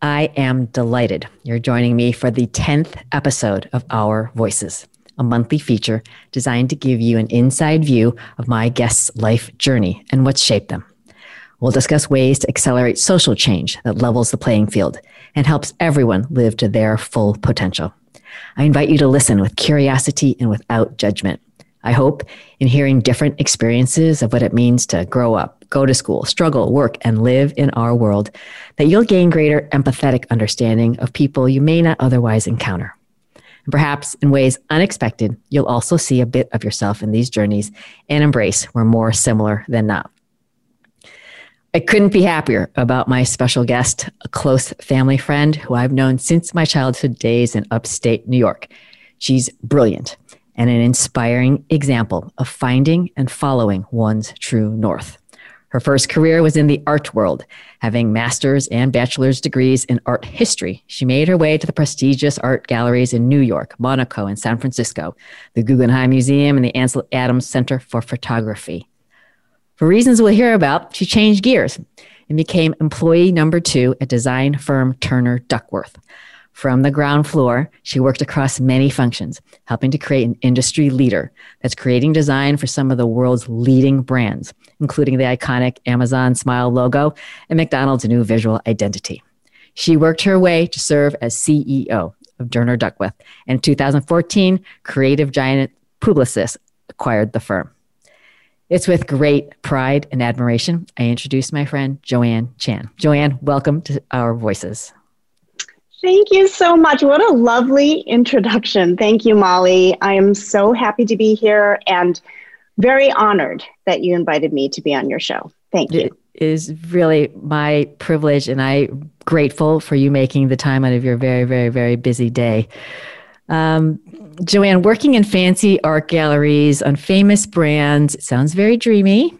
I am delighted you're joining me for the 10th episode of Our Voices, a monthly feature designed to give you an inside view of my guests' life journey and what's shaped them. We'll discuss ways to accelerate social change that levels the playing field and helps everyone live to their full potential. I invite you to listen with curiosity and without judgment. I hope in hearing different experiences of what it means to grow up go to school, struggle, work, and live in our world, that you'll gain greater empathetic understanding of people you may not otherwise encounter. And perhaps in ways unexpected, you'll also see a bit of yourself in these journeys and embrace we're more similar than not. I couldn't be happier about my special guest, a close family friend who I've known since my childhood days in upstate New York. She's brilliant and an inspiring example of finding and following one's true north. Her first career was in the art world. Having master's and bachelor's degrees in art history, she made her way to the prestigious art galleries in New York, Monaco, and San Francisco, the Guggenheim Museum, and the Ansel Adams Center for Photography. For reasons we'll hear about, she changed gears and became employee number two at design firm Turner Duckworth. From the ground floor, she worked across many functions, helping to create an industry leader that's creating design for some of the world's leading brands, including the iconic Amazon Smile logo and McDonald's new visual identity. She worked her way to serve as CEO of Turner Duckworth. And in 2014, creative giant Publicis acquired the firm. It's with great pride and admiration I introduce my friend Joanne Chan. Joanne, welcome to our voices. Thank you so much. What a lovely introduction. Thank you, Molly. I am so happy to be here and very honored that you invited me to be on your show. Thank you. It is really my privilege, and I'm grateful for you making the time out of your very, very, very busy day. Um, Joanne, working in fancy art galleries on famous brands, it sounds very dreamy.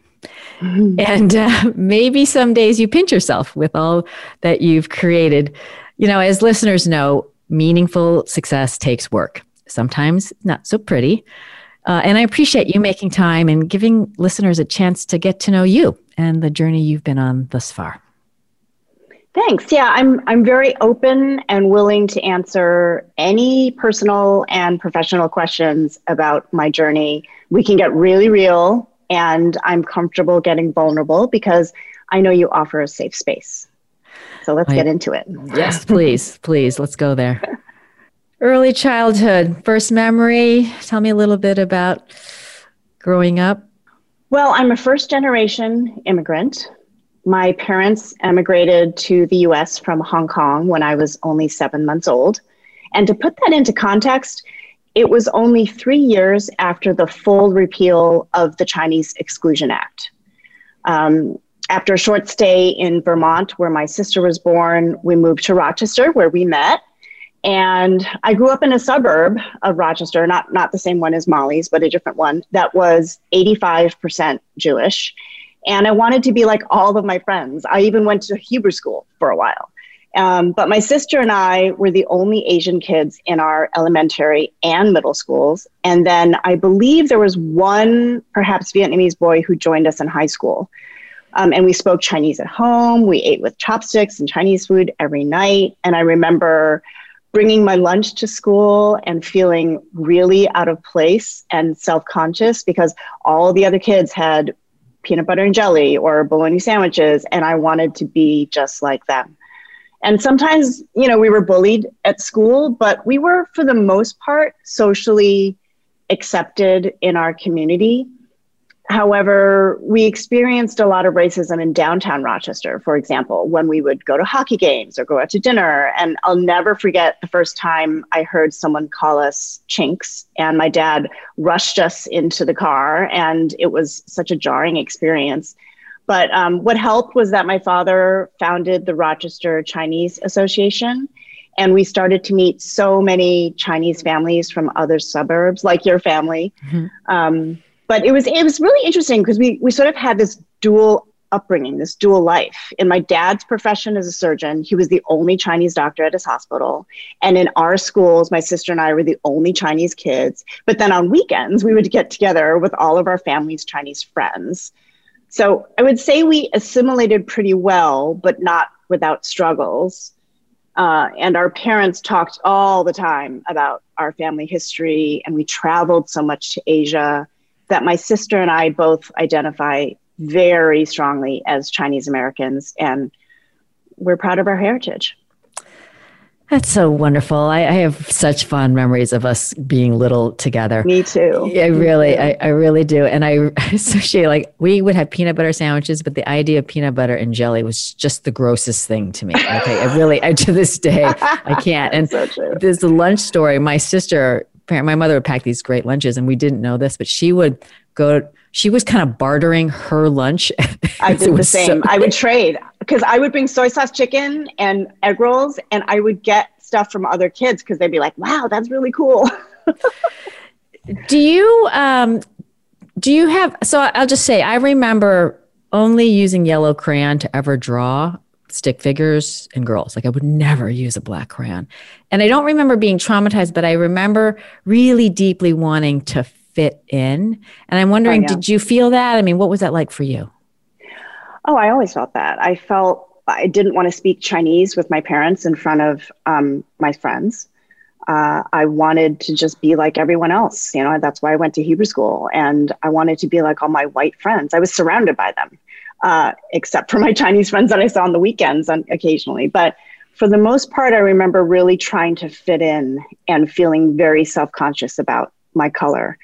Mm-hmm. And uh, maybe some days you pinch yourself with all that you've created. You know, as listeners know, meaningful success takes work, sometimes not so pretty. Uh, and I appreciate you making time and giving listeners a chance to get to know you and the journey you've been on thus far. Thanks. Yeah, I'm I'm very open and willing to answer any personal and professional questions about my journey. We can get really real and I'm comfortable getting vulnerable because I know you offer a safe space. So let's I, get into it. Yes, please, please. Let's go there. Early childhood, first memory. Tell me a little bit about growing up. Well, I'm a first generation immigrant. My parents emigrated to the US from Hong Kong when I was only seven months old. And to put that into context, it was only three years after the full repeal of the Chinese Exclusion Act. Um, after a short stay in Vermont, where my sister was born, we moved to Rochester, where we met. And I grew up in a suburb of Rochester, not, not the same one as Molly's, but a different one that was 85% Jewish. And I wanted to be like all of my friends. I even went to Hebrew school for a while. Um, but my sister and I were the only Asian kids in our elementary and middle schools. And then I believe there was one, perhaps Vietnamese boy who joined us in high school. Um, and we spoke Chinese at home. We ate with chopsticks and Chinese food every night. And I remember bringing my lunch to school and feeling really out of place and self conscious because all the other kids had peanut butter and jelly or bologna sandwiches, and I wanted to be just like them. And sometimes, you know, we were bullied at school, but we were, for the most part, socially accepted in our community. However, we experienced a lot of racism in downtown Rochester, for example, when we would go to hockey games or go out to dinner. And I'll never forget the first time I heard someone call us chinks, and my dad rushed us into the car, and it was such a jarring experience. But um, what helped was that my father founded the Rochester Chinese Association. And we started to meet so many Chinese families from other suburbs, like your family. Mm-hmm. Um, but it was it was really interesting because we we sort of had this dual upbringing, this dual life. In my dad's profession as a surgeon, he was the only Chinese doctor at his hospital. And in our schools, my sister and I were the only Chinese kids. But then on weekends, we would get together with all of our family's Chinese friends. So I would say we assimilated pretty well, but not without struggles. Uh, and our parents talked all the time about our family history, and we traveled so much to Asia that my sister and I both identify very strongly as Chinese Americans, and we're proud of our heritage. That's so wonderful. I, I, have such fond memories of us being little together. Me too. I really, I, I really do. And I associate like we would have peanut butter sandwiches, but the idea of peanut butter and jelly was just the grossest thing to me. Okay. I really, I, to this day, I can't. And so there's the lunch story. My sister, my mother would pack these great lunches and we didn't know this, but she would go she was kind of bartering her lunch. I did the same. So- I would trade because I would bring soy sauce chicken and egg rolls, and I would get stuff from other kids because they'd be like, "Wow, that's really cool." do you um, do you have? So I'll just say, I remember only using yellow crayon to ever draw stick figures and girls. Like I would never use a black crayon. And I don't remember being traumatized, but I remember really deeply wanting to fit in. And I'm wondering, oh, yeah. did you feel that? I mean, what was that like for you? Oh, I always felt that. I felt I didn't want to speak Chinese with my parents in front of um, my friends. Uh, I wanted to just be like everyone else. You know, that's why I went to Hebrew school. And I wanted to be like all my white friends. I was surrounded by them, uh, except for my Chinese friends that I saw on the weekends on, occasionally. But for the most part, I remember really trying to fit in and feeling very self conscious about my color.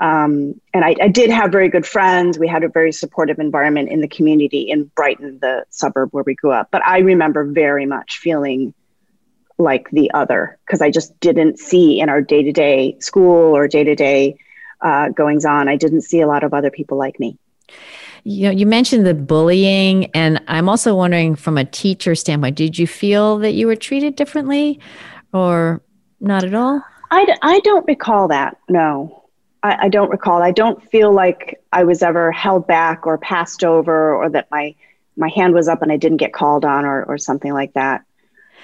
Um, and I, I, did have very good friends. We had a very supportive environment in the community in Brighton, the suburb where we grew up. But I remember very much feeling like the other because I just didn't see in our day to day school or day to day goings on, I didn't see a lot of other people like me. You know, you mentioned the bullying, and I'm also wondering from a teacher standpoint, did you feel that you were treated differently or not at all? I, I don't recall that, no. I, I don't recall. I don't feel like I was ever held back or passed over or that my my hand was up and I didn't get called on or, or something like that.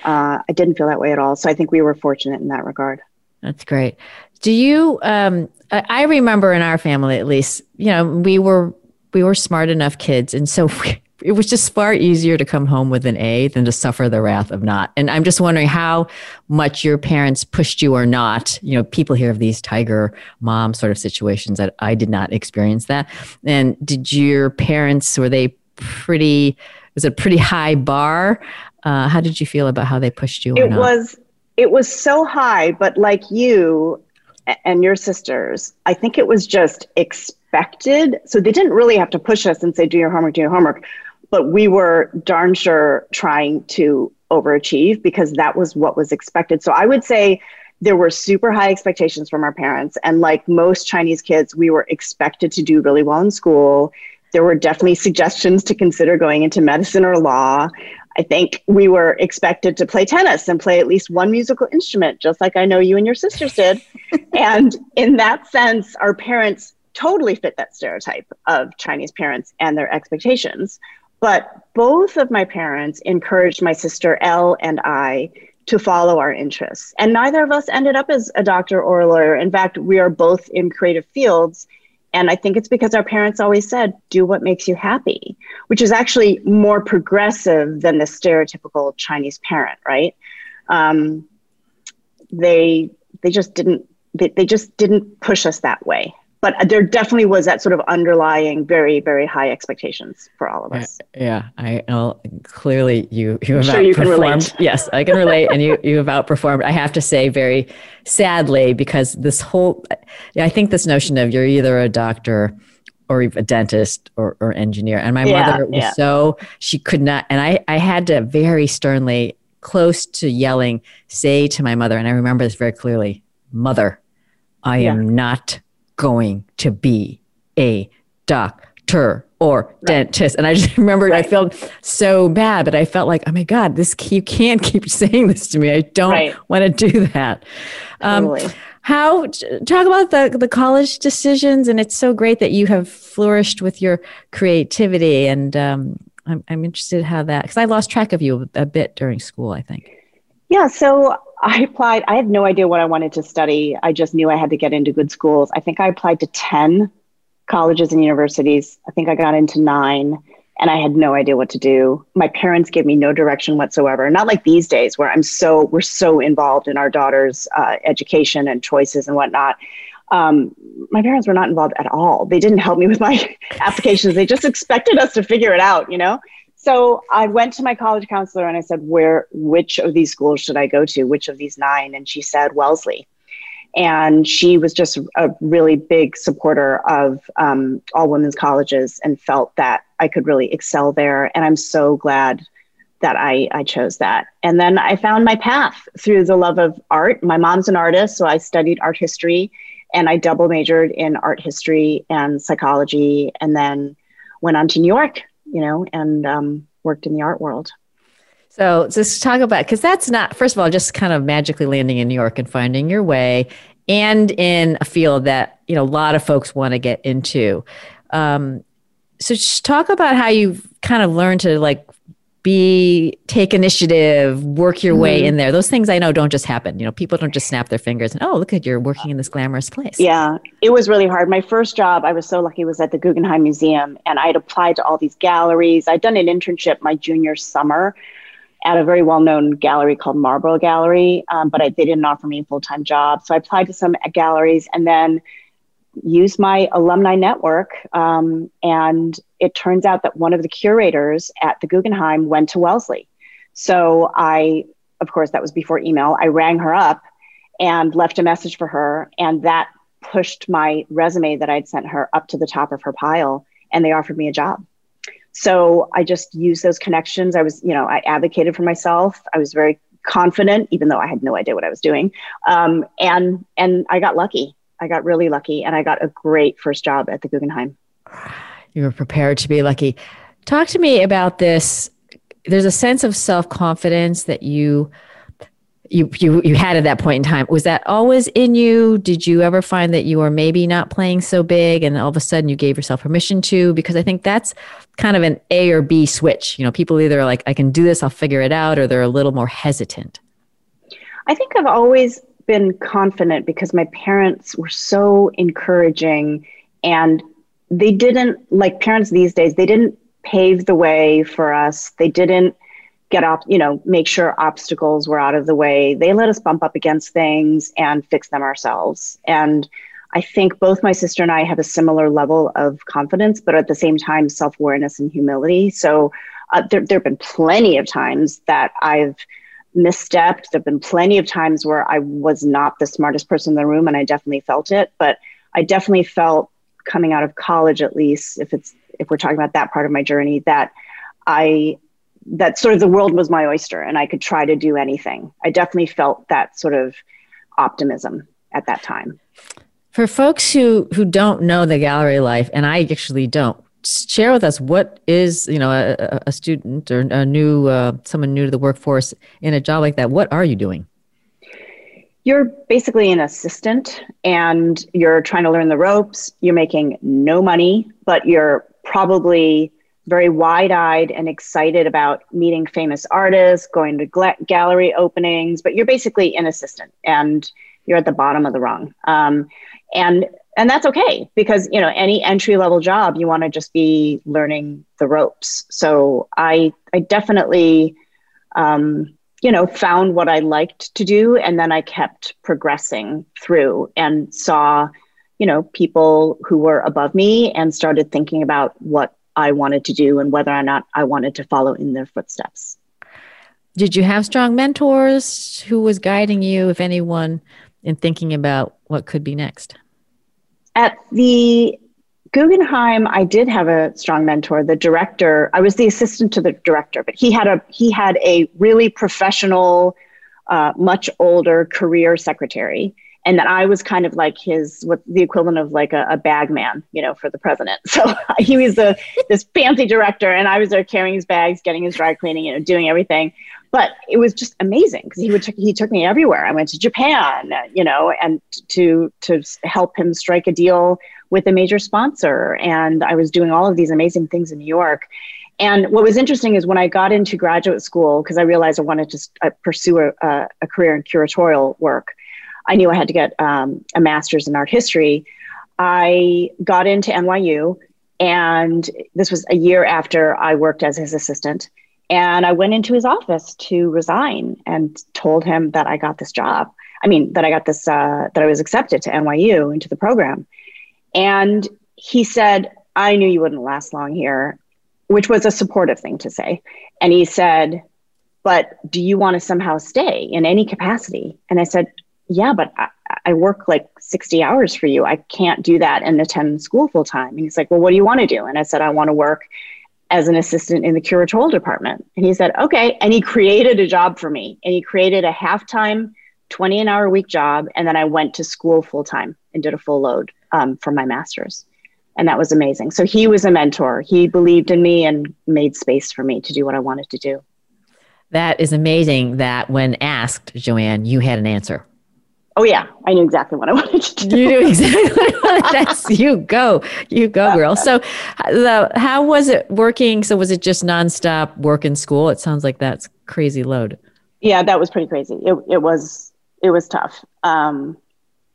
Uh, I didn't feel that way at all. So I think we were fortunate in that regard. That's great. Do you? Um, I remember in our family, at least, you know, we were we were smart enough kids, and so we, it was just far easier to come home with an A than to suffer the wrath of not. And I'm just wondering how much your parents pushed you or not. You know, people hear of these tiger mom sort of situations that I did not experience that. And did your parents, were they pretty, was it a pretty high bar? Uh, how did you feel about how they pushed you? It was, it was so high, but like you and your sisters, I think it was just expected. So they didn't really have to push us and say, do your homework, do your homework but we were darn sure trying to overachieve because that was what was expected. So I would say there were super high expectations from our parents. And like most Chinese kids, we were expected to do really well in school. There were definitely suggestions to consider going into medicine or law. I think we were expected to play tennis and play at least one musical instrument, just like I know you and your sisters did. and in that sense, our parents totally fit that stereotype of Chinese parents and their expectations. But both of my parents encouraged my sister Elle and I to follow our interests. And neither of us ended up as a doctor or a lawyer. In fact, we are both in creative fields. And I think it's because our parents always said, do what makes you happy, which is actually more progressive than the stereotypical Chinese parent, right? Um, they they just didn't they, they just didn't push us that way but there definitely was that sort of underlying very very high expectations for all of us yeah i well, clearly you you have sure outperformed you yes i can relate and you you have outperformed i have to say very sadly because this whole i think this notion of you're either a doctor or a dentist or, or engineer and my yeah, mother was yeah. so she could not and i i had to very sternly close to yelling say to my mother and i remember this very clearly mother i yeah. am not going to be a doctor. or right. dentist. And I just remember right. I felt so bad, but I felt like, oh my God, this you can't keep saying this to me. I don't right. want to do that. Um, totally. How talk about the the college decisions, and it's so great that you have flourished with your creativity. And um, I'm I'm interested how that because I lost track of you a, a bit during school. I think. Yeah, so I applied. I had no idea what I wanted to study. I just knew I had to get into good schools. I think I applied to 10 colleges and universities. I think I got into nine and I had no idea what to do. My parents gave me no direction whatsoever. Not like these days where I'm so, we're so involved in our daughter's uh, education and choices and whatnot. Um, my parents were not involved at all. They didn't help me with my applications. They just expected us to figure it out, you know? So I went to my college counselor and I said, where, which of these schools should I go to? Which of these nine? And she said, Wellesley. And she was just a really big supporter of um, all women's colleges and felt that I could really excel there. And I'm so glad that I, I chose that. And then I found my path through the love of art. My mom's an artist, so I studied art history and I double majored in art history and psychology and then went on to New York, you know, and um, worked in the art world. So just talk about because that's not first of all just kind of magically landing in New York and finding your way, and in a field that you know a lot of folks want to get into. Um, so just talk about how you've kind of learned to like be take initiative work your mm-hmm. way in there. Those things i know don't just happen. You know people don't just snap their fingers and oh look at you're working in this glamorous place. Yeah it was really hard. My first job i was so lucky was at the guggenheim museum and i had applied to all these galleries. I'd done an internship my junior summer at a very well-known gallery called Marlborough Gallery, um, but I, they didn't offer me a full-time job. So I applied to some galleries and then used my alumni network. Um, and it turns out that one of the curators at the Guggenheim went to Wellesley. So I, of course, that was before email. I rang her up and left a message for her, and that pushed my resume that I'd sent her up to the top of her pile, and they offered me a job. So I just used those connections. I was, you know, I advocated for myself. I was very confident, even though I had no idea what I was doing. Um, and and I got lucky. I got really lucky, and I got a great first job at the Guggenheim. You were prepared to be lucky. Talk to me about this. There's a sense of self confidence that you you you you had at that point in time was that always in you did you ever find that you were maybe not playing so big and all of a sudden you gave yourself permission to because i think that's kind of an a or b switch you know people either are like i can do this i'll figure it out or they're a little more hesitant i think i've always been confident because my parents were so encouraging and they didn't like parents these days they didn't pave the way for us they didn't get up, you know, make sure obstacles were out of the way. They let us bump up against things and fix them ourselves. And I think both my sister and I have a similar level of confidence, but at the same time, self awareness and humility. So uh, there, there have been plenty of times that I've misstepped. There have been plenty of times where I was not the smartest person in the room, and I definitely felt it. But I definitely felt coming out of college, at least, if it's if we're talking about that part of my journey, that I that sort of the world was my oyster and I could try to do anything. I definitely felt that sort of optimism at that time. For folks who who don't know the gallery life, and I actually don't, share with us what is you know a, a student or a new uh, someone new to the workforce in a job like that. What are you doing? You're basically an assistant, and you're trying to learn the ropes. You're making no money, but you're probably very wide eyed and excited about meeting famous artists, going to gla- gallery openings, but you're basically an assistant and you're at the bottom of the rung. Um, and and that's okay because you know any entry level job you want to just be learning the ropes. So I I definitely um, you know found what I liked to do, and then I kept progressing through and saw you know people who were above me and started thinking about what I wanted to do and whether or not I wanted to follow in their footsteps. Did you have strong mentors? Who was guiding you, if anyone, in thinking about what could be next? At the Guggenheim, I did have a strong mentor. The director, I was the assistant to the director, but he had a he had a really professional, uh, much older career secretary, and that I was kind of like his what the equivalent of like a, a bag man, you know, for the president. So he was the this fancy director, and I was there carrying his bags, getting his dry cleaning, you know, doing everything. But it was just amazing because he would t- he took me everywhere. I went to Japan, you know, and to to help him strike a deal with a major sponsor, and I was doing all of these amazing things in New York. And what was interesting is when I got into graduate school, because I realized I wanted to uh, pursue a, a, career in curatorial work, I knew I had to get um, a master's in art history. I got into NYU, and this was a year after I worked as his assistant. And I went into his office to resign and told him that I got this job. I mean, that I got this, uh, that I was accepted to NYU into the program. And he said, I knew you wouldn't last long here, which was a supportive thing to say. And he said, But do you want to somehow stay in any capacity? And I said, yeah, but I, I, work like 60 hours for you. I can't do that and attend school full time. And he's like, well, what do you want to do? And I said, I want to work as an assistant in the curatorial department. And he said, okay. And he created a job for me and he created a half time, 20 an hour a week job. And then I went to school full time and did a full load um, for my master's. And that was amazing. So he was a mentor. He believed in me and made space for me to do what I wanted to do. That is amazing that when asked, Joanne, you had an answer. Oh yeah, I knew exactly what I wanted to do. You knew exactly. That's you go, you go, girl. So, the, how was it working? So, was it just nonstop work in school? It sounds like that's crazy load. Yeah, that was pretty crazy. It it was it was tough. Um,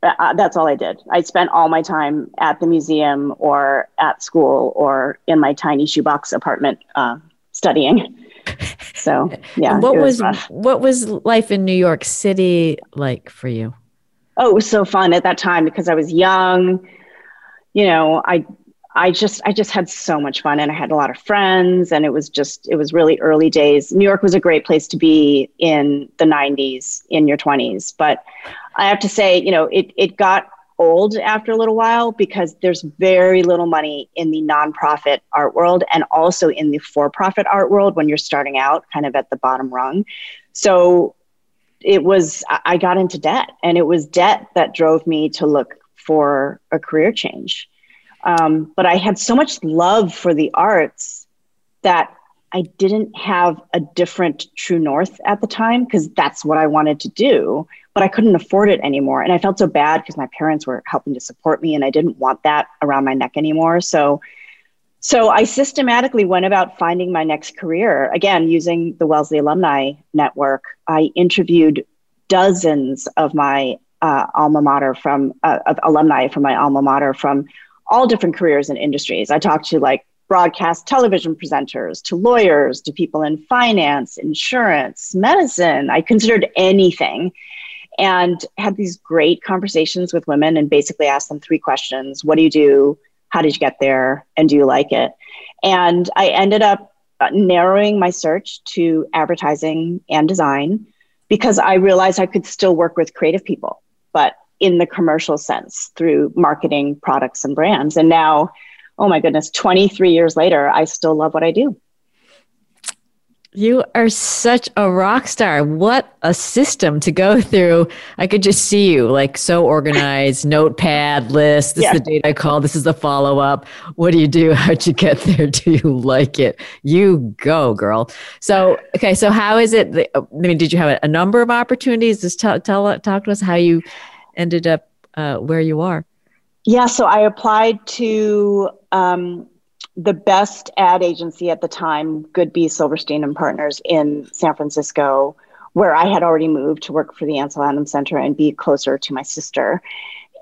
uh, that's all I did. I spent all my time at the museum or at school or in my tiny shoebox apartment uh, studying. So yeah. what was, was what was life in New York City like for you? Oh, it was so fun at that time because I was young. You know, I I just I just had so much fun and I had a lot of friends and it was just it was really early days. New York was a great place to be in the 90s in your 20s, but I have to say, you know, it it got old after a little while because there's very little money in the nonprofit art world and also in the for-profit art world when you're starting out kind of at the bottom rung. So it was I got into debt, and it was debt that drove me to look for a career change. Um, but I had so much love for the arts that I didn't have a different true north at the time because that's what I wanted to do, but I couldn't afford it anymore. And I felt so bad because my parents were helping to support me and I didn't want that around my neck anymore. So so I systematically went about finding my next career. Again, using the Wellesley Alumni Network, I interviewed dozens of my uh, alma mater from uh, of alumni from my alma mater from all different careers and industries. I talked to like broadcast television presenters, to lawyers, to people in finance, insurance, medicine. I considered anything and had these great conversations with women and basically asked them three questions What do you do? How did you get there and do you like it? And i ended up uh, narrowing my search to advertising and design because i realized i could still work with creative people but in the commercial sense through marketing products and brands. And now oh my goodness 23 years later i still love what i do you are such a rock star. What a system to go through. I could just see you like so organized, notepad list. This yeah. is the date I called. This is the follow up. What do you do? How'd you get there? Do you like it? You go, girl. So, okay. So, how is it? I mean, did you have a number of opportunities? Just tell, tell talk to us how you ended up uh, where you are. Yeah. So, I applied to um, the best ad agency at the time, Goodby Silverstein and Partners in San Francisco, where I had already moved to work for the Ansel Adams Center and be closer to my sister.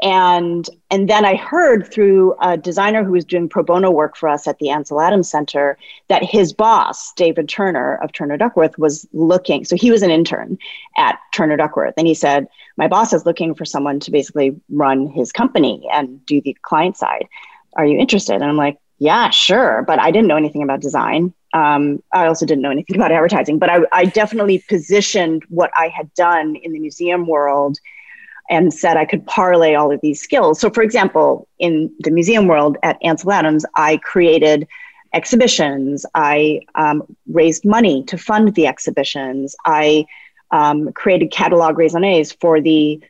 And and then I heard through a designer who was doing pro bono work for us at the Ansel Adams Center that his boss, David Turner of Turner Duckworth, was looking. So he was an intern at Turner Duckworth, and he said, "My boss is looking for someone to basically run his company and do the client side. Are you interested?" And I'm like, yeah, sure. But I didn't know anything about design. Um, I also didn't know anything about advertising, but I, I definitely positioned what I had done in the museum world and said I could parlay all of these skills. So, for example, in the museum world at Ansel Adams, I created exhibitions, I um, raised money to fund the exhibitions, I um, created catalog raisonnés for the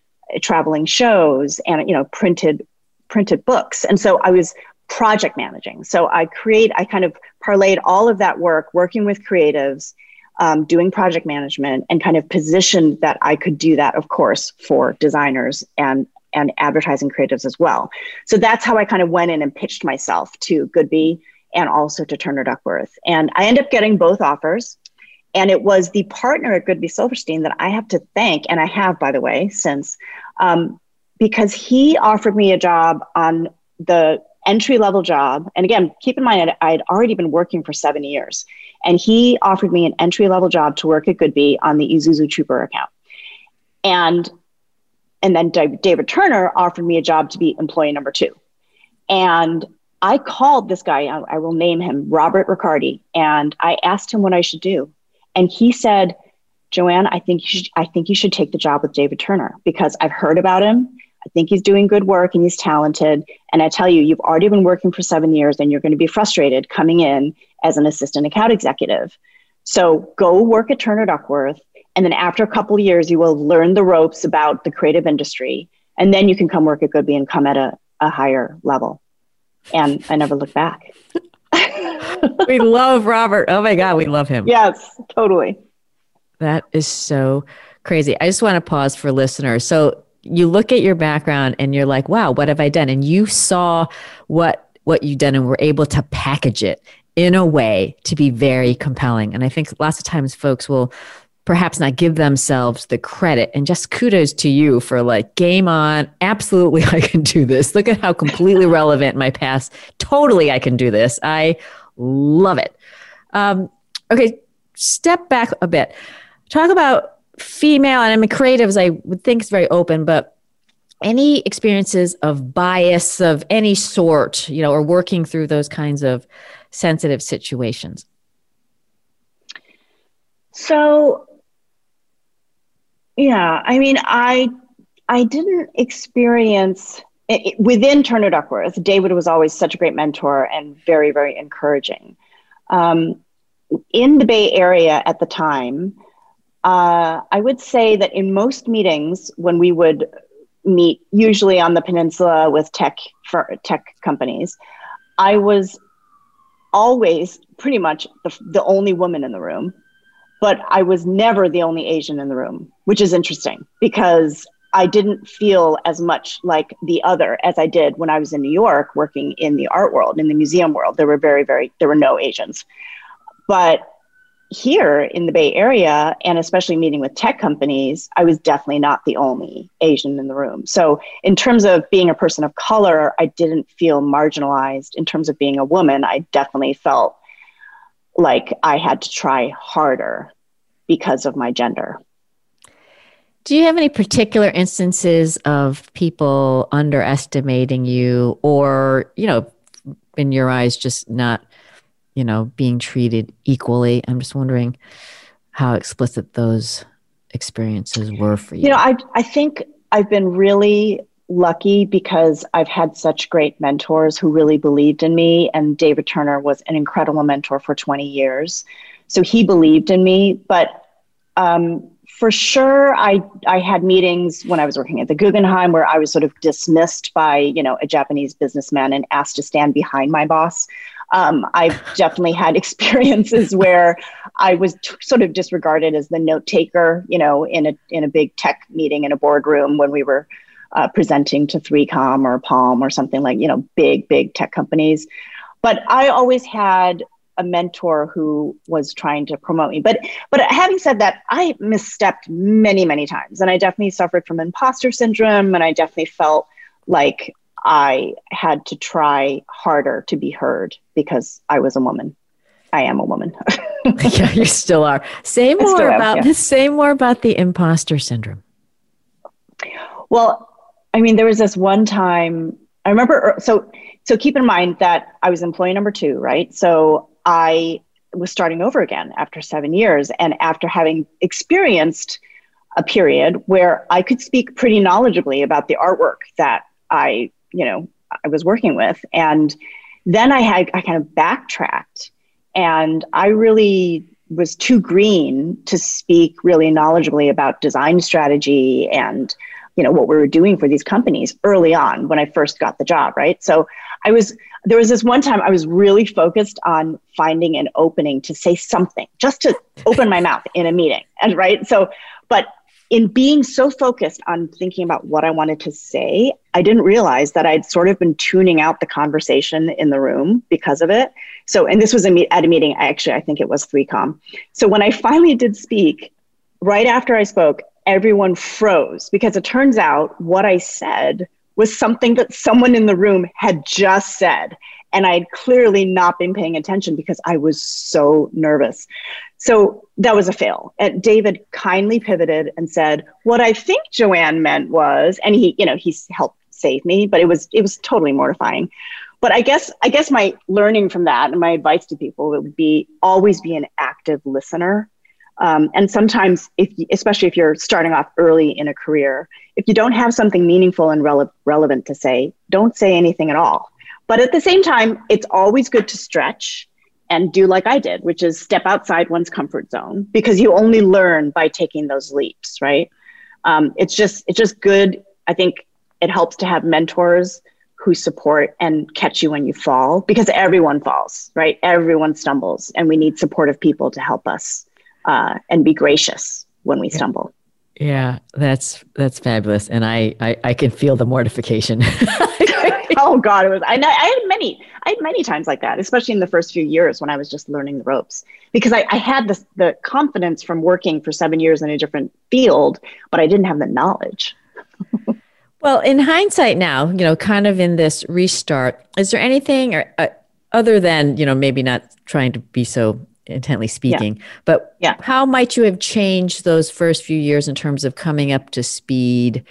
traveling shows and you know printed printed books and so i was project managing. So i create i kind of parlayed all of that work working with creatives um, doing project management and kind of positioned that i could do that of course for designers and and advertising creatives as well. So that's how i kind of went in and pitched myself to goodby and also to turner duckworth. And i ended up getting both offers. And it was the partner at Goodby Silverstein that I have to thank, and I have, by the way, since, um, because he offered me a job on the entry level job. And again, keep in mind, I had already been working for seven years. And he offered me an entry level job to work at Goodby on the Isuzu Trooper account. And and then David Turner offered me a job to be employee number two. And I called this guy, I will name him Robert Riccardi, and I asked him what I should do. And he said, Joanne, I think you should, I think you should take the job with David Turner because I've heard about him. I think he's doing good work and he's talented. And I tell you, you've already been working for seven years and you're going to be frustrated coming in as an assistant account executive. So go work at Turner Duckworth. And then after a couple of years, you will learn the ropes about the creative industry. And then you can come work at Goodby and come at a, a higher level. And I never look back. we love Robert. Oh my God, we love him. Yes, totally. That is so crazy. I just want to pause for listeners. So you look at your background and you're like, wow, what have I done? And you saw what what you've done and were able to package it in a way to be very compelling. And I think lots of times folks will perhaps not give themselves the credit. And just kudos to you for like game on. Absolutely i can do this. Look at how completely relevant my past. Totally i can do this. I love it. Um, okay step back a bit. Talk about female and i mean creatives i would think is very open but any experiences of bias of any sort you know or working through those kinds of sensitive situations so yeah, I mean, I I didn't experience it, within Turner Duckworth. David was always such a great mentor and very very encouraging. Um, in the Bay Area at the time, uh, I would say that in most meetings when we would meet, usually on the peninsula with tech for tech companies, I was always pretty much the, the only woman in the room but I was never the only Asian in the room, which is interesting because I didn't feel as much like the other as I did when I was in New York working in the art world, in the museum world. There were very, very, there were no Asians. But here in the Bay Area, and especially meeting with tech companies, I was definitely not the only Asian in the room. So, in terms of being a person of color, I didn't feel marginalized. In terms of being a woman, I definitely felt like I had to try harder because of my gender. Do you have any particular instances of people underestimating you or, you know, in your eyes, just not, you know, being treated equally? I'm just wondering how explicit those experiences were for you. You know, I, I think I've been really lucky because I've had such great mentors who really believed in me. And David Turner was an incredible mentor for 20 years. So he believed in me. But um, for sure, I, I had meetings when I was working at the Guggenheim where I was sort of dismissed by, you know, a Japanese businessman and asked to stand behind my boss. Um, I've definitely had experiences where I was t- sort of disregarded as the note taker, you know, in a in a big tech meeting in a boardroom when we were uh, presenting to 3Com or Palm or something like, you know, big, big tech companies. But I always had a mentor who was trying to promote me. But but having said that, I misstepped many, many times. And I definitely suffered from imposter syndrome. And I definitely felt like I had to try harder to be heard because I was a woman. I am a woman. yeah, you still are. Say more about am, yeah. say more about the imposter syndrome. Well, I mean, there was this one time I remember. Er, so, so keep in mind that I was employee number two, right? So I was starting over again after seven years, and after having experienced a period where I could speak pretty knowledgeably about the artwork that I, you know, I was working with, and then I had I kind of backtracked, and I really was too green to speak really knowledgeably about design strategy and you know what we were doing for these companies early on when i first got the job right? So i was there was this one time i was really focused on finding an opening to say something just to open my mouth in a meeting and right? So but in being so focused on thinking about what I wanted to say, I didn't realize that I'd sort of been tuning out the conversation in the room because of it. So, and this was a at a meeting, actually, I think it was 3Com. So when I finally did speak, right after I spoke, everyone froze because it turns out what I said was something that someone in the room had just said. And I had clearly not been paying attention because I was so nervous. So that was a fail. And David kindly pivoted and said, "What I think Joanne meant was," and he, you know, he helped save me, but it was it was totally mortifying. But I guess I guess my learning from that and my advice to people would be always be an active listener. Um, and sometimes, if especially if you're starting off early in a career, if you don't have something meaningful and rele- relevant to say, don't say anything at all. But at the same time, it's always good to stretch and do like I did, which is step outside one's comfort zone because you only learn by taking those leaps, right? Um, it's just it's just good. I think it helps to have mentors who support and catch you when you fall because everyone falls, right? Everyone stumbles, and we need supportive people to help us uh, and be gracious when we stumble. Yeah, that's that's fabulous, and I I, I can feel the mortification. oh God, it was. I, I had many, I had many times like that, especially in the first few years when I was just learning the ropes, because I, I had this the confidence from working for seven years in a different field, but I didn't have the knowledge. well, in hindsight, now you know, kind of in this restart, is there anything or, uh, other than you know maybe not trying to be so intently speaking yeah. but yeah. how might you have changed those first few years in terms of coming up to speed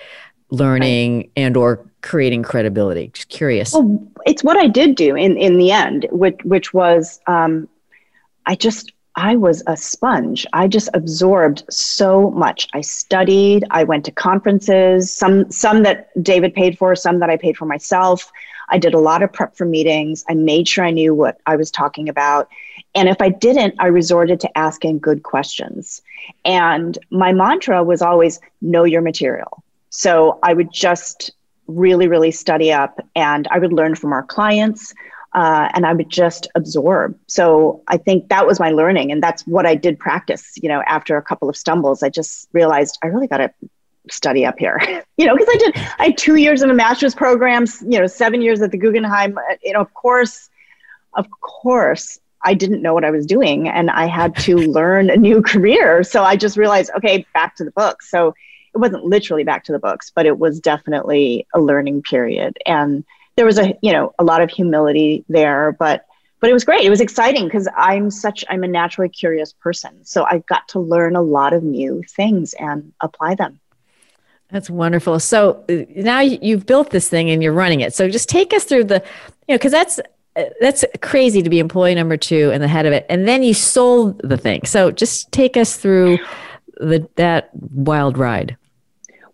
learning right. and or creating credibility. Just curious. Well, it's what i did do in in the end which which was um, i just i was a sponge. I just absorbed so much. I studied. I went to conferences some some that david paid for some that i paid for myself. I did a lot of prep for meetings. I made sure i knew what i was talking about. And if i didn't i resorted to asking good questions. And my mantra was always know your material so I would just really, really study up and I would learn from our clients uh, and I would just absorb. So I think that was my learning. And that's what I did practice, you know, after a couple of stumbles, I just realized I really got to study up here, you know, because I did, I had two years in a master's program. you know, seven years at the Guggenheim, uh, you know, of course, of course, I didn't know what I was doing and I had to learn a new career. So I just realized, okay, back to the book. So it wasn't literally back to the books, but it was definitely a learning period. And there was a, you know, a lot of humility there, but but it was great. It was exciting because I'm such I'm a naturally curious person. So I got to learn a lot of new things and apply them. That's wonderful. So uh, now you've built this thing and you're running it. So just take us through the, you know, because that's uh, that's crazy to be employee number two and the head of it, and then you sold the thing. So just take us through the that wild ride.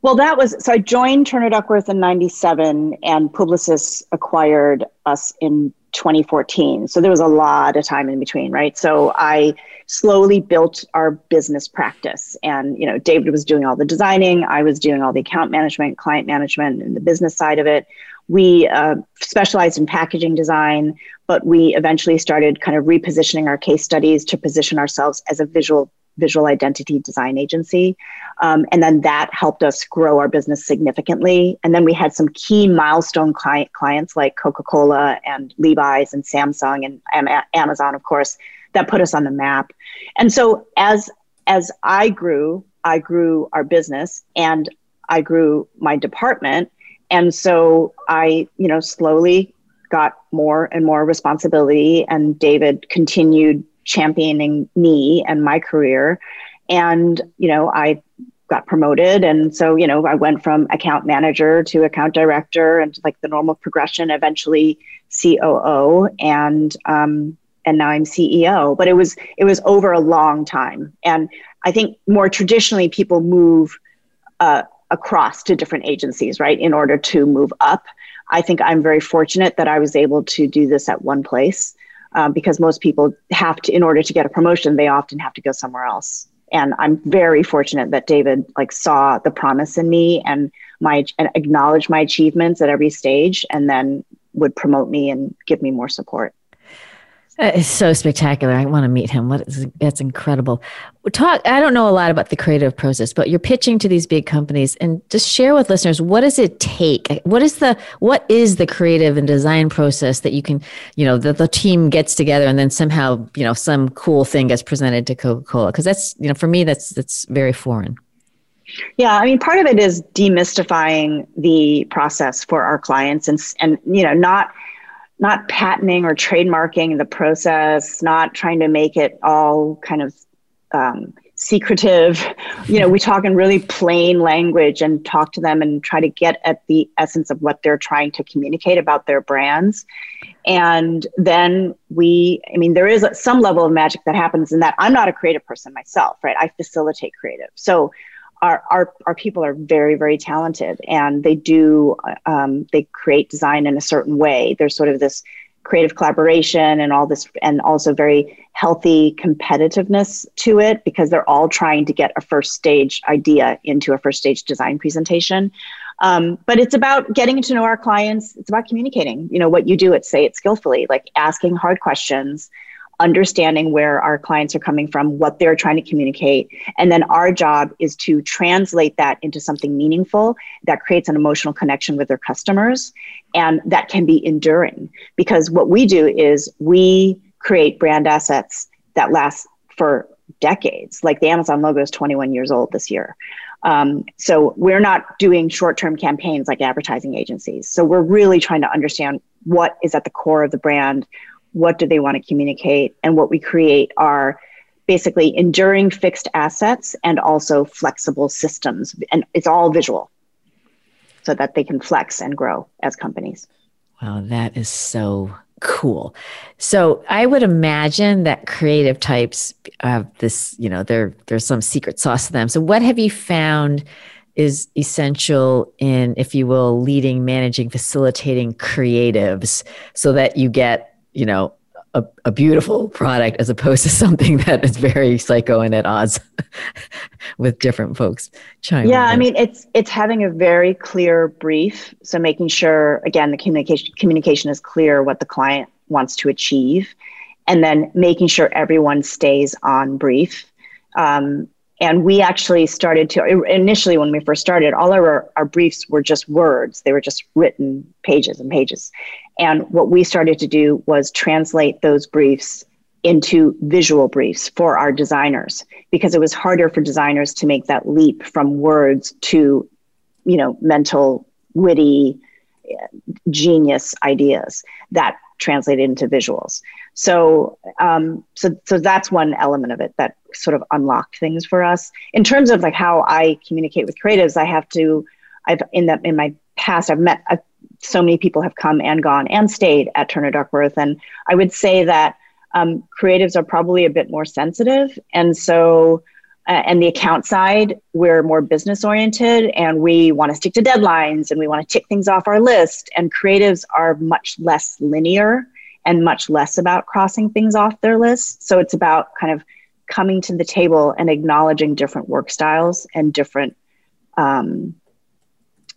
Well, that was so I joined Turner Duckworth in 97 and Publicis acquired us in 2014. So there was a lot of time in between, right? So I slowly built our business practice and, you know, David was doing all the designing, I was doing all the account management, client management and the business side of it. We uh, specialized in packaging design, but we eventually started kind of repositioning our case studies to position ourselves as a visual visual identity design agency. Um, and then that helped us grow our business significantly. And then we had some key milestone client clients like Coca-Cola and Levi's and Samsung and Amazon, of course, that put us on the map. And so as as I grew, I grew our business and I grew my department. And so I, you know, slowly got more and more responsibility and David continued championing me and my career. And, you know, I got promoted. And so, you know, I went from account manager to account director and like the normal progression, eventually COO and, um, and now I'm CEO, but it was, it was over a long time. And I think more traditionally people move, uh, across to different agencies, right, in order to move up. I think I'm very fortunate that I was able to do this at one place um, because most people have to, in order to get a promotion, they often have to go somewhere else. and I'm very fortunate that David like saw the promise in me and my and acknowledged my achievements at every stage, and then would promote me and give me more support. Uh, it's so spectacular. I want to meet him. What is that's incredible. Talk. I don't know a lot about the creative process, but you're pitching to these big companies, and just share with listeners what does it take? What is the what is the creative and design process that you can, you know, that the team gets together and then somehow, you know, some cool thing gets presented to Coca Cola? Because that's, you know, for me, that's that's very foreign. Yeah, I mean, part of it is demystifying the process for our clients, and and you know, not not patenting or trademarking the process, not trying to make it all kind of um, secretive. You know, we talk in really plain language and talk to them and try to get at the essence of what they're trying to communicate about their brands. And then we, I mean, there is some level of magic that happens in that I'm not a creative person myself, right? I facilitate creative. So our, our, our people are very, very talented and they do, um, they create design in a certain way. There's sort of this creative collaboration and all this, and also very healthy competitiveness to it because they're all trying to get a first stage idea into a first stage design presentation. Um, but it's about getting to know our clients. It's about communicating, you know, what you do at Say It Skillfully, like asking hard questions, understanding where our clients are coming from, what they're trying to communicate. And then our job is to translate that into something meaningful that creates an emotional connection with their customers and that can be enduring. Because what we do is we create brand assets that last for decades. Like the Amazon logo is 21 years old this year. Um, so we're not doing short-term campaigns like advertising agencies. So we're really trying to understand what is at the core of the brand, what do they want to communicate and what we create are basically enduring fixed assets and also flexible systems and it's all visual. So that they can flex and grow as companies. Wow that is so cool. So i would imagine that creative types have this you know there there's some secret sauce to them. So what have you found is essential in if you will leading managing facilitating creatives so that you get you know, a, a beautiful product as opposed to something that is very psycho and at odds with different folks. yeah, I mean, it's it's having a very clear brief. So making sure, again, the communication communication is clear what the client wants to achieve, and then making sure everyone stays on brief. Um, and we actually started to initially when we first started all our, our briefs were just words they were just written pages and pages and what we started to do was translate those briefs into visual briefs for our designers because it was harder for designers to make that leap from words to you know mental witty genius ideas that translated into visuals. So um, so so that's one element of it that sort of unlocked things for us. In terms of like how i communicate with creatives i have to i've in that in my past i've met I've, so many people have come and gone and stayed at turner duckworth. And i would say that um, creatives are probably a bit more sensitive. And so uh, and the account side we're more business oriented and we want to stick to deadlines and we want to tick things off our list. And creatives are much less linear and much less about crossing things off their list. So it's about kind of coming to the table and acknowledging different work styles and different um,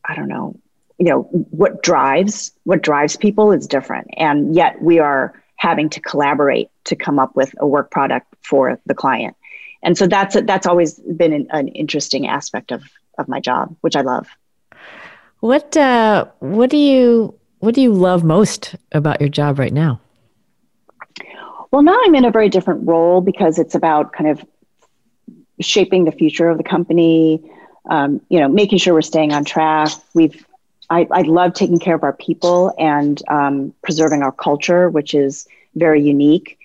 i don't know you know what drives what drives people is different and yet we are having to collaborate to come up with a work product for the client and so that's that's always been an, an interesting aspect of of my job which i love what uh what do you what do you love most about your job right now well, now I'm in a very different role because it's about kind of shaping the future of the company. Um, you know, making sure we're staying on track. We've I, I love taking care of our people and um, preserving our culture, which is very unique.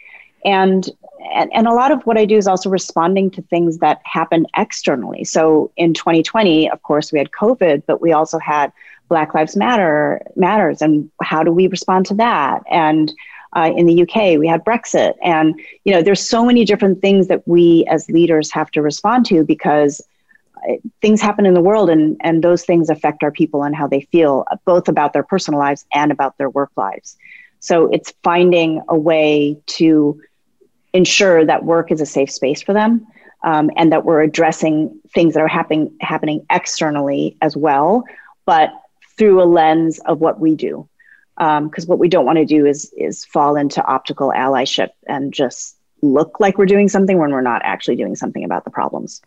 And, and and a lot of what I do is also responding to things that happen externally. So in 2020, of course, we had COVID, but we also had Black Lives Matter matters, and how do we respond to that? And uh, in the UK, we had Brexit, and you know, there's so many different things that we as leaders have to respond to because things happen in the world, and and those things affect our people and how they feel, both about their personal lives and about their work lives. So it's finding a way to ensure that work is a safe space for them, um, and that we're addressing things that are happening happening externally as well, but through a lens of what we do. Because um, what we don't want to do is is fall into optical allyship and just look like we're doing something when we're not actually doing something about the problems.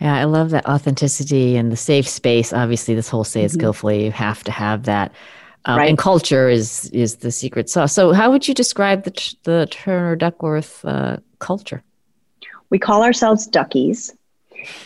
Yeah, I love that authenticity and the safe space. Obviously, this whole say it mm-hmm. skillfully, you have to have that. Um, right. And culture is is the secret sauce. So, how would you describe the the Turner Duckworth uh, culture? We call ourselves Duckies,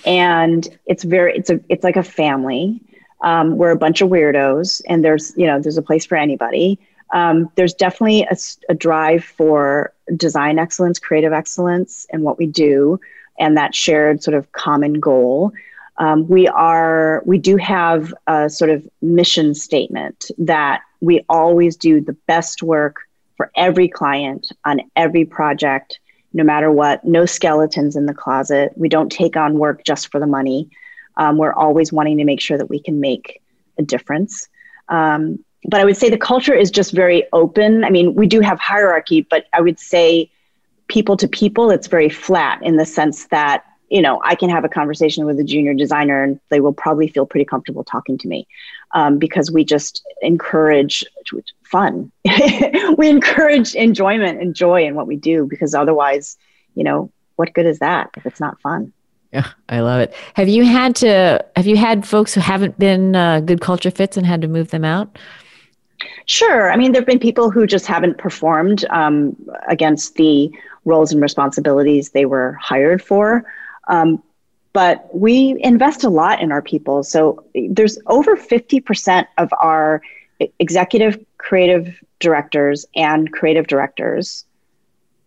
and it's very it's a it's like a family. Um, we're a bunch of weirdos, and there's you know there's a place for anybody. Um, there's definitely a, a drive for design excellence, creative excellence, and what we do, and that shared sort of common goal. Um, we are we do have a sort of mission statement that we always do the best work for every client on every project no matter what no skeletons in the closet. We don't take on work just for the money. Um, we're always wanting to make sure that we can make a difference. Um, but i would say the culture is just very open. I mean we do have hierarchy but i would say people to people it's very flat in the sense that you know, I can have a conversation with a junior designer and they will probably feel pretty comfortable talking to me um, because we just encourage fun. we encourage enjoyment and joy in what we do because otherwise, you know, what good is that if it's not fun? Yeah, I love it. Have you had to, have you had folks who haven't been uh, good culture fits and had to move them out? Sure. I mean, there have been people who just haven't performed um, against the roles and responsibilities they were hired for. Um, but we invest a lot in our people. So there's over 50% of our executive creative directors and creative directors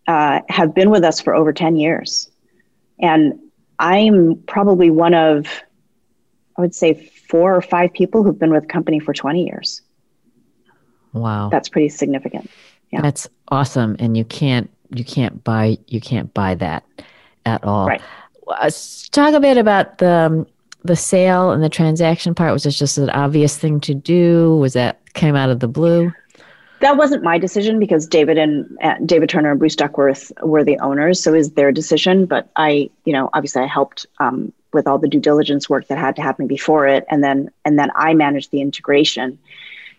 uh, have been with us for over 10 years. And I'm probably one of, I would say, four or five people who've been with the company for 20 years. Wow. That's pretty significant. Yeah. That's awesome. And you can't, you can't buy, you can't buy that at all. Right. Uh, talk a bit about the um, the sale and the transaction part. Was this just an obvious thing to do? Was that came out of the blue? That wasn't my decision because David and uh, David Turner and Bruce Duckworth were the owners, so it was their decision. But I, you know, obviously I helped um, with all the due diligence work that had to happen before it, and then and then I managed the integration.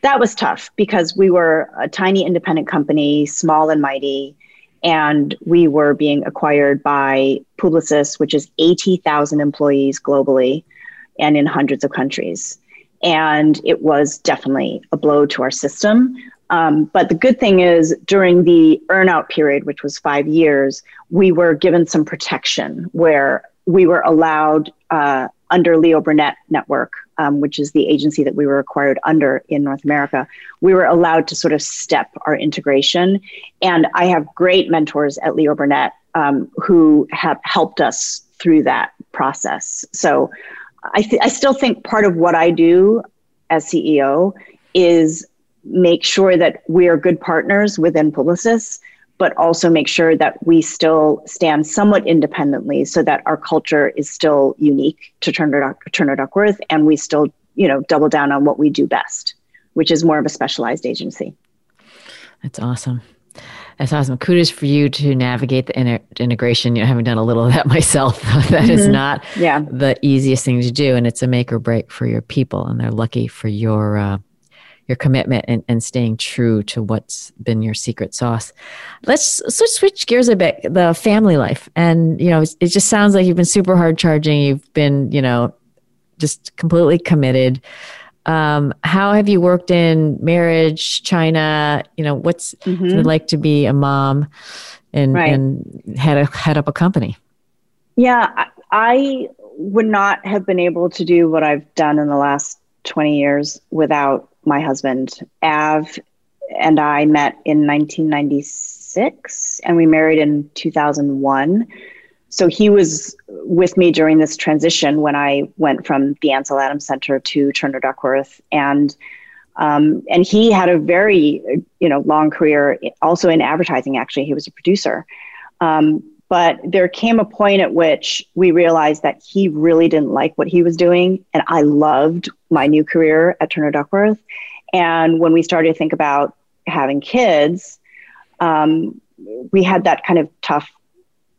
That was tough because we were a tiny independent company, small and mighty and we were being acquired by Publicis, which is 80,000 employees globally and in hundreds of countries. And it was definitely a blow to our system. Um, but the good thing is, during the earnout period, which was five years, we were given some protection where we were allowed uh, under Leo Burnett Network, um, which is the agency that we were acquired under in North America, we were allowed to sort of step our integration. And I have great mentors at Leo Burnett um, who have helped us through that process. So I, th- I still think part of what I do as CEO is make sure that we are good partners within Publicis but also make sure that we still stand somewhat independently so that our culture is still unique to Turner, Turner Duckworth and we still, you know, double down on what we do best, which is more of a specialized agency. That's awesome. That's awesome. Kudos for you to navigate the inter- integration. You know, having done a little of that myself, that mm-hmm. is not yeah. the easiest thing to do, and it's a make or break for your people. And they're lucky for your uh, your commitment and, and staying true to what's been your secret sauce. Let's, let's switch gears a bit. The family life, and you know, it just sounds like you've been super hard charging. You've been, you know, just completely committed. Um, how have you worked in marriage, China? You know, what's mm-hmm. it like to be a mom and right. and head a, head up a company? Yeah, I would not have been able to do what I've done in the last 20 years without my husband. Av and I met in 1996 and we married in 2001. So he was with me during this transition when I went from the Ansel Adams Center to Turner Duckworth. And um, and he had a very you know long career also in advertising actually he was a producer um, but there came a point at which we realized that he really didn't like what he was doing. And I loved my new career at Turner Duckworth. And when we started to think about having kids, um, we had that kind of tough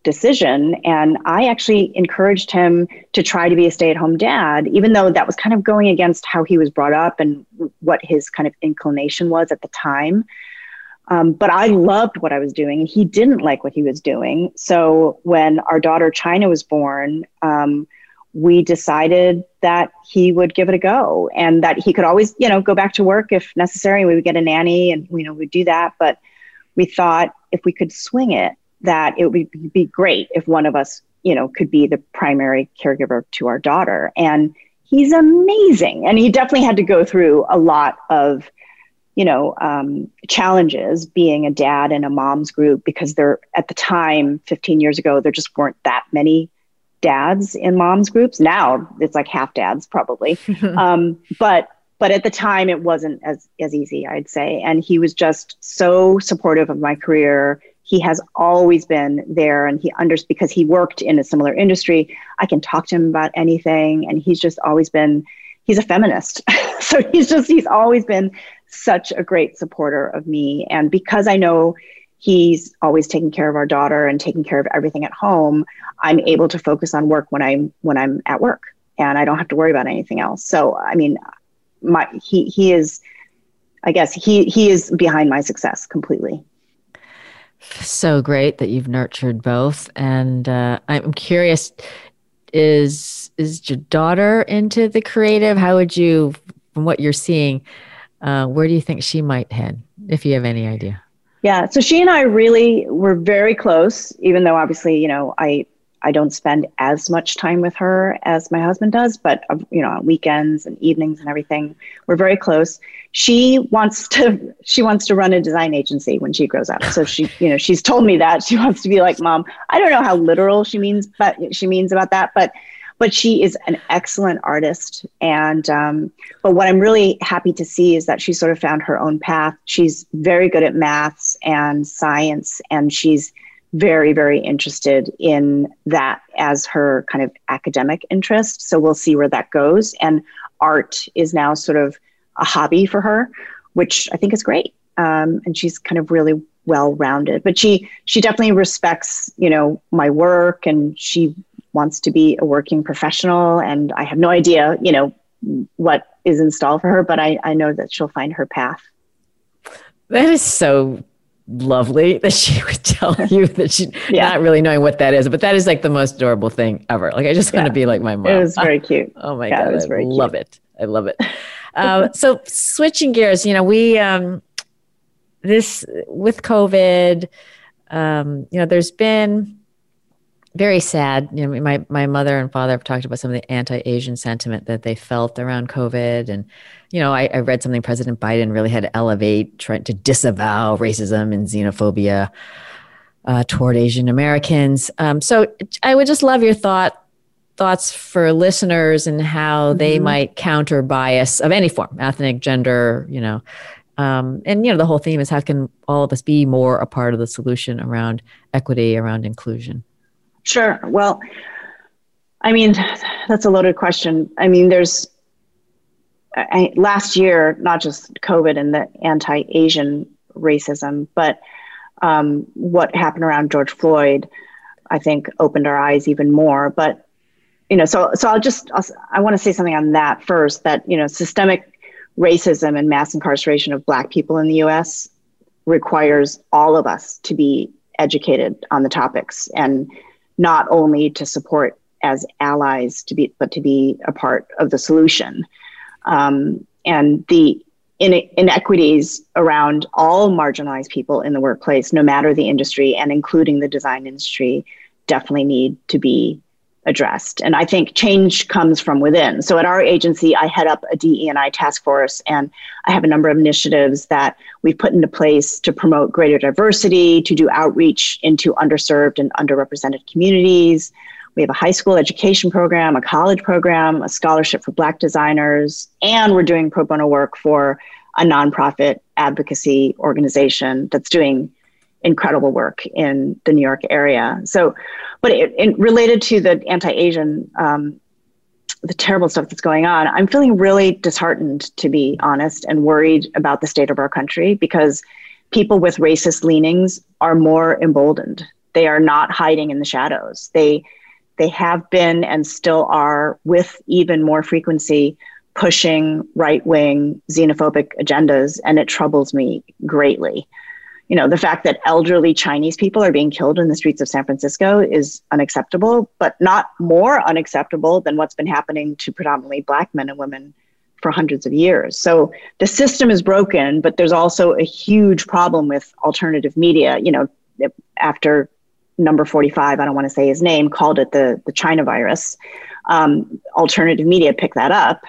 decision. And I actually encouraged him to try to be a stay at home dad, even though that was kind of going against how he was brought up and what his kind of inclination was at the time. Um, but I loved what I was doing, and he didn't like what he was doing. So when our daughter China was born, um, we decided that he would give it a go, and that he could always, you know, go back to work if necessary. We would get a nanny, and you know, we'd do that. But we thought if we could swing it, that it would be great if one of us, you know, could be the primary caregiver to our daughter. And he's amazing, and he definitely had to go through a lot of you know um, challenges being a dad in a mom's group because there at the time 15 years ago there just weren't that many dads in moms groups. Now it's like half dads probably. Um, but but at the time it wasn't as as easy i'd say. And he was just so supportive of my career. He has always been there and he understands because he worked in a similar industry i can talk to him about anything. And he's just always been he's a feminist so he's just he's always been such a great supporter of me. And because I know he's always taking care of our daughter and taking care of everything at home, I'm able to focus on work when I'm when I'm at work and I don't have to worry about anything else. So I mean my he he is I guess he he is behind my success completely. So great that you've nurtured both, and uh, I'm curious: is is your daughter into the creative? How would you, from what you're seeing, uh, where do you think she might head, if you have any idea? Yeah, so she and I really were very close, even though obviously, you know, I I don't spend as much time with her as my husband does, but uh, you know, on weekends and evenings and everything, we're very close. She wants to she wants to run a design agency when she grows up. So she, you know, she's told me that she wants to be like mom. I don't know how literal she means, but she means about that, but but she is an excellent artist. And um, but what I'm really happy to see is that she sort of found her own path. She's very good at maths and science, and she's very very interested in that as her kind of academic interest. So we'll see where that goes. And art is now sort of a hobby for her, which I think is great. Um, and she's kind of really well rounded but she she definitely respects you know my work and she wants to be a working professional and i have no idea you know what is installed for her but i, I know that she'll find her path that is so lovely that she would tell you that she yeah. not really knowing what that is but that is like the most adorable thing ever. Like i just want to be like my mom. It was very cute. Oh my yeah, god it was very i love cute. it. I love it. Um, so switching gears you know we um, this with covid um, you know there's been very sad. You know, my my mother and father have talked about some of the anti-Asian sentiment that they felt around COVID, and you know, I, I read something President Biden really had to elevate, trying to disavow racism and xenophobia uh, toward Asian Americans. Um, so, I would just love your thought thoughts for listeners and how mm-hmm. they might counter bias of any form, ethnic, gender, you know. Um, and you know, the whole theme is how can all of us be more a part of the solution around equity, around inclusion. Sure. Well, I mean, that's a loaded question. I mean, there's I, last year, not just COVID and the anti Asian racism, but um, what happened around George Floyd, I think opened our eyes even more. But, you know, so, so I'll just, I'll, I want to say something on that first that, you know, systemic racism and mass incarceration of Black people in the US requires all of us to be educated on the topics and not only to support as allies to be but to be a part of the solution. Um, and the inequities around all marginalized people in the workplace no matter the industry and including the design industry definitely need to be addressed. And I think change comes from within. So at our agency, I head up a DE&I task force, and I have a number of initiatives that we've put into place to promote greater diversity, to do outreach into underserved and underrepresented communities. We have a high school education program, a college program, a scholarship for Black designers, and we're doing pro bono work for a nonprofit advocacy organization that's doing incredible work in the New York area. So, but it, it related to the anti-Asian, um, the terrible stuff that's going on, I'm feeling really disheartened, to be honest, and worried about the state of our country because people with racist leanings are more emboldened They are not hiding in the shadows. They they have been and still are with even more frequency pushing right wing xenophobic agendas, and it troubles me greatly. You know, the fact that elderly Chinese people are being killed in the streets of San Francisco is unacceptable, but not more unacceptable than what's been happening to predominantly Black men and women for hundreds of years. So the system is broken, but there's also a huge problem with alternative media. You know, after number 45, I don't want to say his name, called it the, the China virus, um, alternative media picked that up.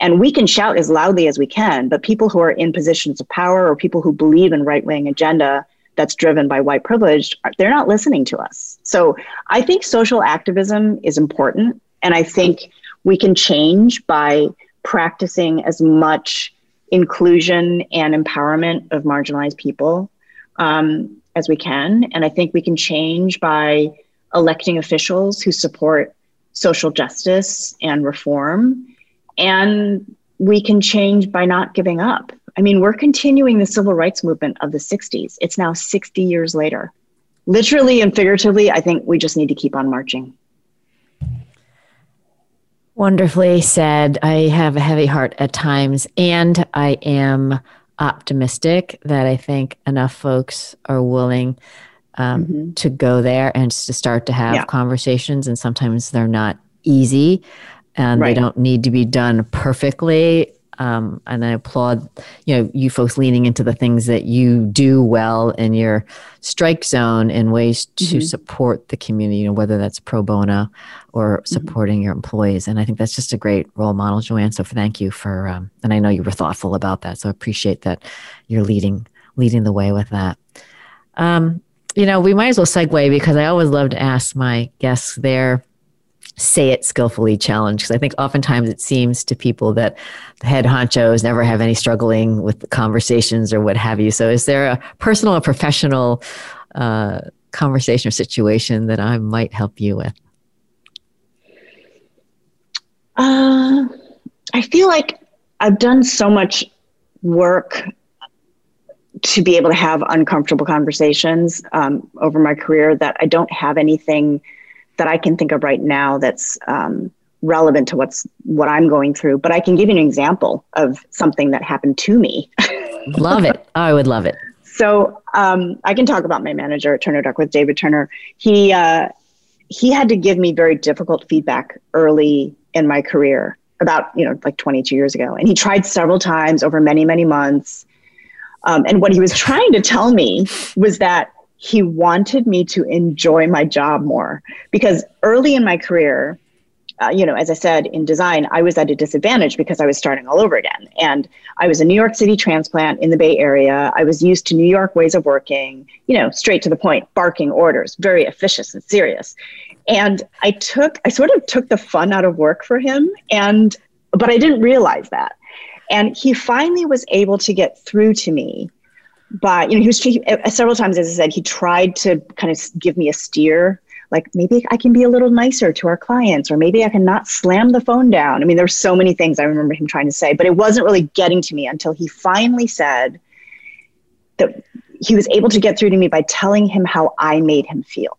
And we can shout as loudly as we can, but people who are in positions of power or people who believe in right wing agenda that's driven by white privilege, they're not listening to us. So I think social activism is important. And I think we can change by practicing as much inclusion and empowerment of marginalized people um, as we can. And I think we can change by electing officials who support social justice and reform. And we can change by not giving up. I mean, we're continuing the civil rights movement of the 60s. It's now 60 years later. Literally and figuratively, I think we just need to keep on marching. Wonderfully said. I have a heavy heart at times, and I am optimistic that I think enough folks are willing um, mm-hmm. to go there and to start to have yeah. conversations. And sometimes they're not easy and right. they don't need to be done perfectly um, and I applaud you know you folks leaning into the things that you do well in your strike zone in ways to mm-hmm. support the community, you know, whether that's pro bono or mm-hmm. supporting mm-hmm. your employees. And I think that's just a great role model, Joanne. So thank you for um, and I know you were thoughtful about that. So I appreciate that you're leading leading the way with that. Um, you know, we might as well segue because I always love to ask my guests their say it skillfully challenge because I think oftentimes it seems to people that the head honchos never have any struggling with conversations or what have you. So, is there a personal or professional uh, conversation or situation that I might help you with? Uh, I feel like I've done so much work to be able to have uncomfortable conversations um, over my career that I don't have anything that I can think of right now that's um, relevant to what's what I'm going through. But I can give you an example of something that happened to me. love it. I would love it. So um, I can talk about my manager at Turner Duckworth, David Turner. He uh, he had to give me very difficult feedback early in my career, about you know like 22 years ago, and he tried several times over many many months. Um, and what he was trying to tell me was that he wanted me to enjoy my job more. Because early in my career uh, you know as i said in design i was at a disadvantage because i was starting all over again. And i was a new york city transplant in the bay area. I was used to new york ways of working you know straight to the point barking orders very officious and serious. And i took i sort of took the fun out of work for him and but i didn't realize that. And he finally was able to get through to me but you know he was he, uh, several times as i said he tried to kind of give me a steer like maybe i can be a little nicer to our clients or maybe i can not slam the phone down. I mean there's so many things i remember him trying to say but it wasn't really getting to me until he finally said that he was able to get through to me by telling him how i made him feel.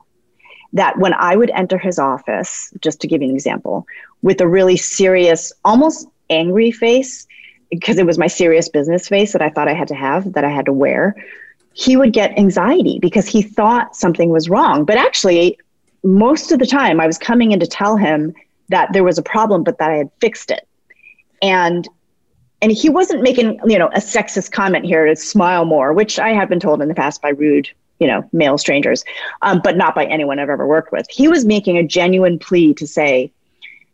That when i would enter his office just to give you an example with a really serious almost angry face because it was my serious business face that I thought I had to have, that I had to wear, he would get anxiety because he thought something was wrong. But actually, most of the time, I was coming in to tell him that there was a problem, but that I had fixed it. And and he wasn't making you know a sexist comment here to smile more, which I have been told in the past by rude you know male strangers, um, but not by anyone I've ever worked with. He was making a genuine plea to say,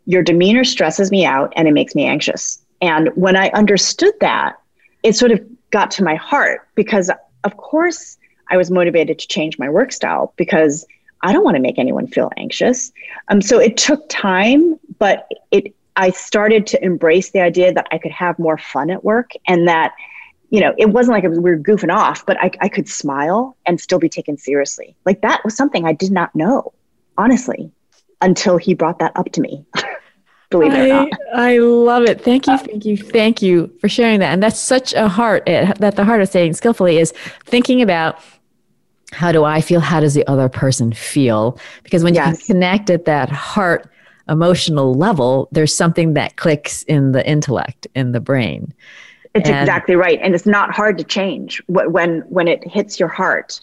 "Your demeanor stresses me out and it makes me anxious." And when I understood that, it sort of got to my heart because, of course, I was motivated to change my work style because I don't want to make anyone feel anxious. Um, so it took time, but it I started to embrace the idea that I could have more fun at work and that, you know, it wasn't like we were goofing off, but I, I could smile and still be taken seriously. Like that was something I did not know, honestly, until he brought that up to me. believe it or not. I love it. Thank you, thank you, thank you for sharing that. And that's such a heart. That the heart of saying skillfully is thinking about how do I feel? How does the other person feel? Because when yes. you can connect at that heart emotional level, there's something that clicks in the intellect, in the brain. It's and, exactly right, and it's not hard to change when when it hits your heart.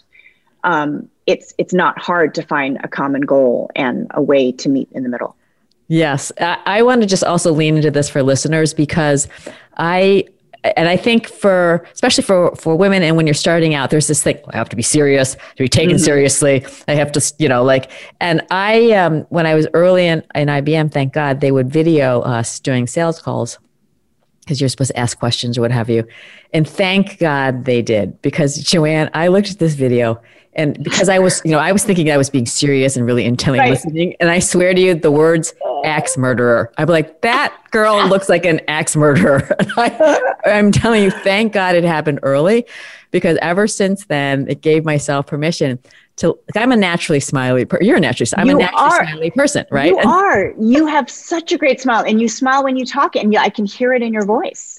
Um, it's it's not hard to find a common goal and a way to meet in the middle. Yes, I, I want to just also lean into this for listeners because I and I think for especially for for women and when you're starting out, there's this thing I have to be serious, to be taken mm-hmm. seriously. I have to, you know, like. And I, um, when I was early in, in IBM, thank God they would video us doing sales calls because you're supposed to ask questions or what have you. And thank God they did because Joanne, I looked at this video and because I was, you know, I was thinking I was being serious and really intently right. listening. And I swear to you, the words uh. axe murderer, I'm like, that girl looks like an axe murderer. I, I'm telling you, thank God it happened early because ever since then, it gave myself permission to, like, I'm a naturally smiley, per- you're a naturally, I'm you a naturally are. smiley person, right? You and, are. You have such a great smile and you smile when you talk and I can hear it in your voice.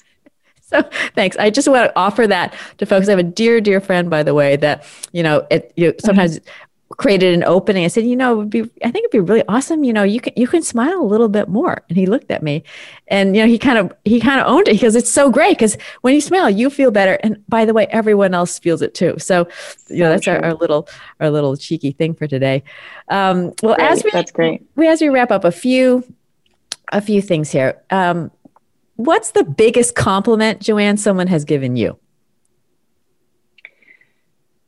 So thanks. I just want to offer that to folks. I have a dear, dear friend, by the way, that you know, it you know, sometimes created an opening. I said, you know, it would be, I think it'd be really awesome. You know, you can, you can smile a little bit more. And he looked at me and, you know, he kind of, he kind of owned it because it's so great. Cause when you smile, you feel better. And by the way, everyone else feels it too. So, you know, that's our, our, little, our little cheeky thing for today. Um, well, great. as we, that's great. We, as we wrap up a few, a few things here. Um, what's the biggest compliment, Joanne, someone has given you?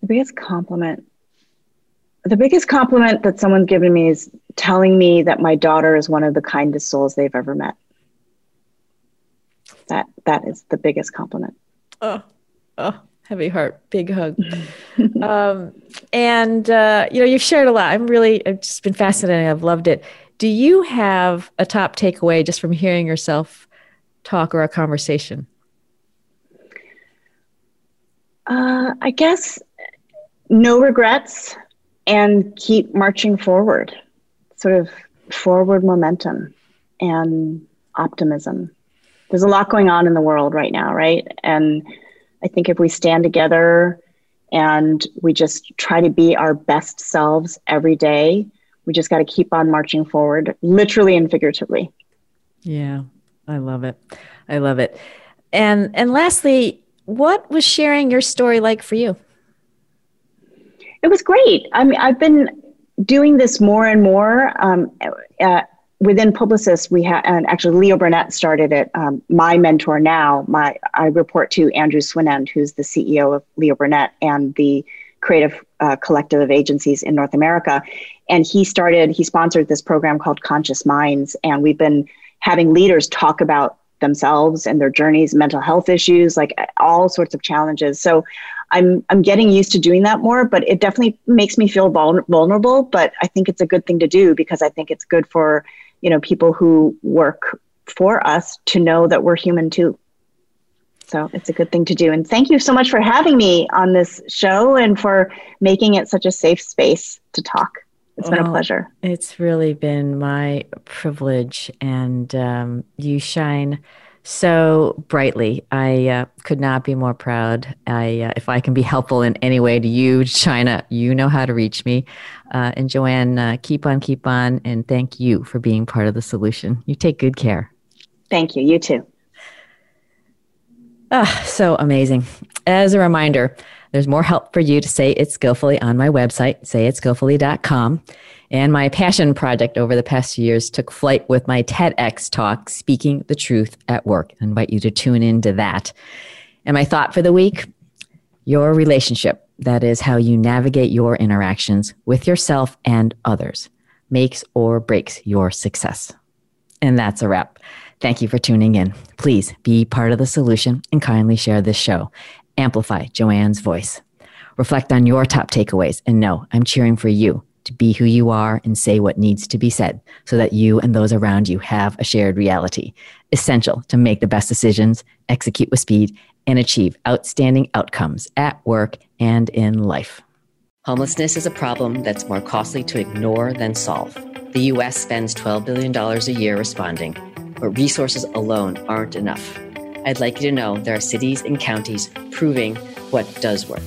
The biggest compliment the biggest compliment that someone's given me is telling me that my daughter is one of the kindest souls they've ever met. That that is the biggest compliment. Oh, oh, heavy heart, big hug. um, and uh, you know, you've shared a lot. I'm really, I've just been fascinated. I've loved it. Do you have a top takeaway just from hearing yourself talk or a conversation? Uh, I guess no regrets and keep marching forward, sort of forward momentum and optimism. There's a lot going on in the world right now, right? And I think if we stand together and we just try to be our best selves every day, we just got to keep on marching forward, literally and figuratively. Yeah, I love it. I love it. And and lastly, what was sharing your story like for you? It was great. I mean, I've been doing this more and more. Um, uh, within Publicis, we have, and actually Leo Burnett started it. Um, my mentor now, my I report to Andrew Swinand, who's the CEO of Leo Burnett and the creative uh, collective of agencies in North America. And he started, he sponsored this program called Conscious Minds, and we've been having leaders talk about themselves and their journeys, mental health issues, like all sorts of challenges. So I'm I'm getting used to doing that more, but it definitely makes me feel vulnerable. But I think it's a good thing to do because I think it's good for you know people who work for us to know that we're human too. So it's a good thing to do. And thank you so much for having me on this show and for making it such a safe space to talk. It's well, been a pleasure. It's really been my privilege, and um, you shine so brightly. I uh, could not be more proud. I, uh, if I can be helpful in any way to you, China, you know how to reach me. Uh, and Joanne, uh, keep on, keep on, and thank you for being part of the solution. You take good care. Thank you. You too. Ah, so amazing. As a reminder, there's more help for you to say it skillfully on my website, sayitskillfully.com. And my passion project over the past years took flight with my TEDx talk, Speaking the Truth at Work. I invite you to tune into that. And my thought for the week your relationship, that is how you navigate your interactions with yourself and others, makes or breaks your success. And that's a wrap. Thank you for tuning in. Please be part of the solution and kindly share this show. Amplify Joanne's voice. Reflect on your top takeaways and know I'm cheering for you to be who you are and say what needs to be said so that you and those around you have a shared reality. Essential to make the best decisions, execute with speed, and achieve outstanding outcomes at work and in life. Homelessness is a problem that's more costly to ignore than solve. The US spends $12 billion a year responding, but resources alone aren't enough. I'd like you to know there are cities and counties proving what does work.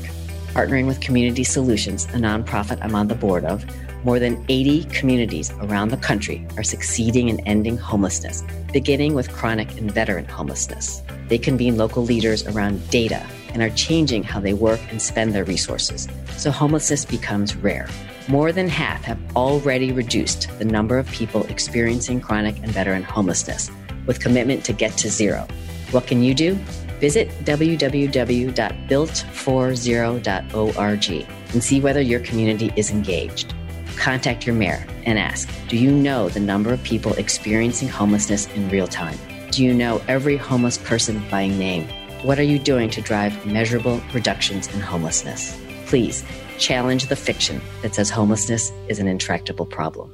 Partnering with Community Solutions, a nonprofit I'm on the board of, more than 80 communities around the country are succeeding in ending homelessness, beginning with chronic and veteran homelessness. They convene local leaders around data and are changing how they work and spend their resources, so homelessness becomes rare. More than half have already reduced the number of people experiencing chronic and veteran homelessness, with commitment to get to zero. What can you do? Visit www.builtforzero.org and see whether your community is engaged. Contact your mayor and ask Do you know the number of people experiencing homelessness in real time? Do you know every homeless person by name? What are you doing to drive measurable reductions in homelessness? Please challenge the fiction that says homelessness is an intractable problem.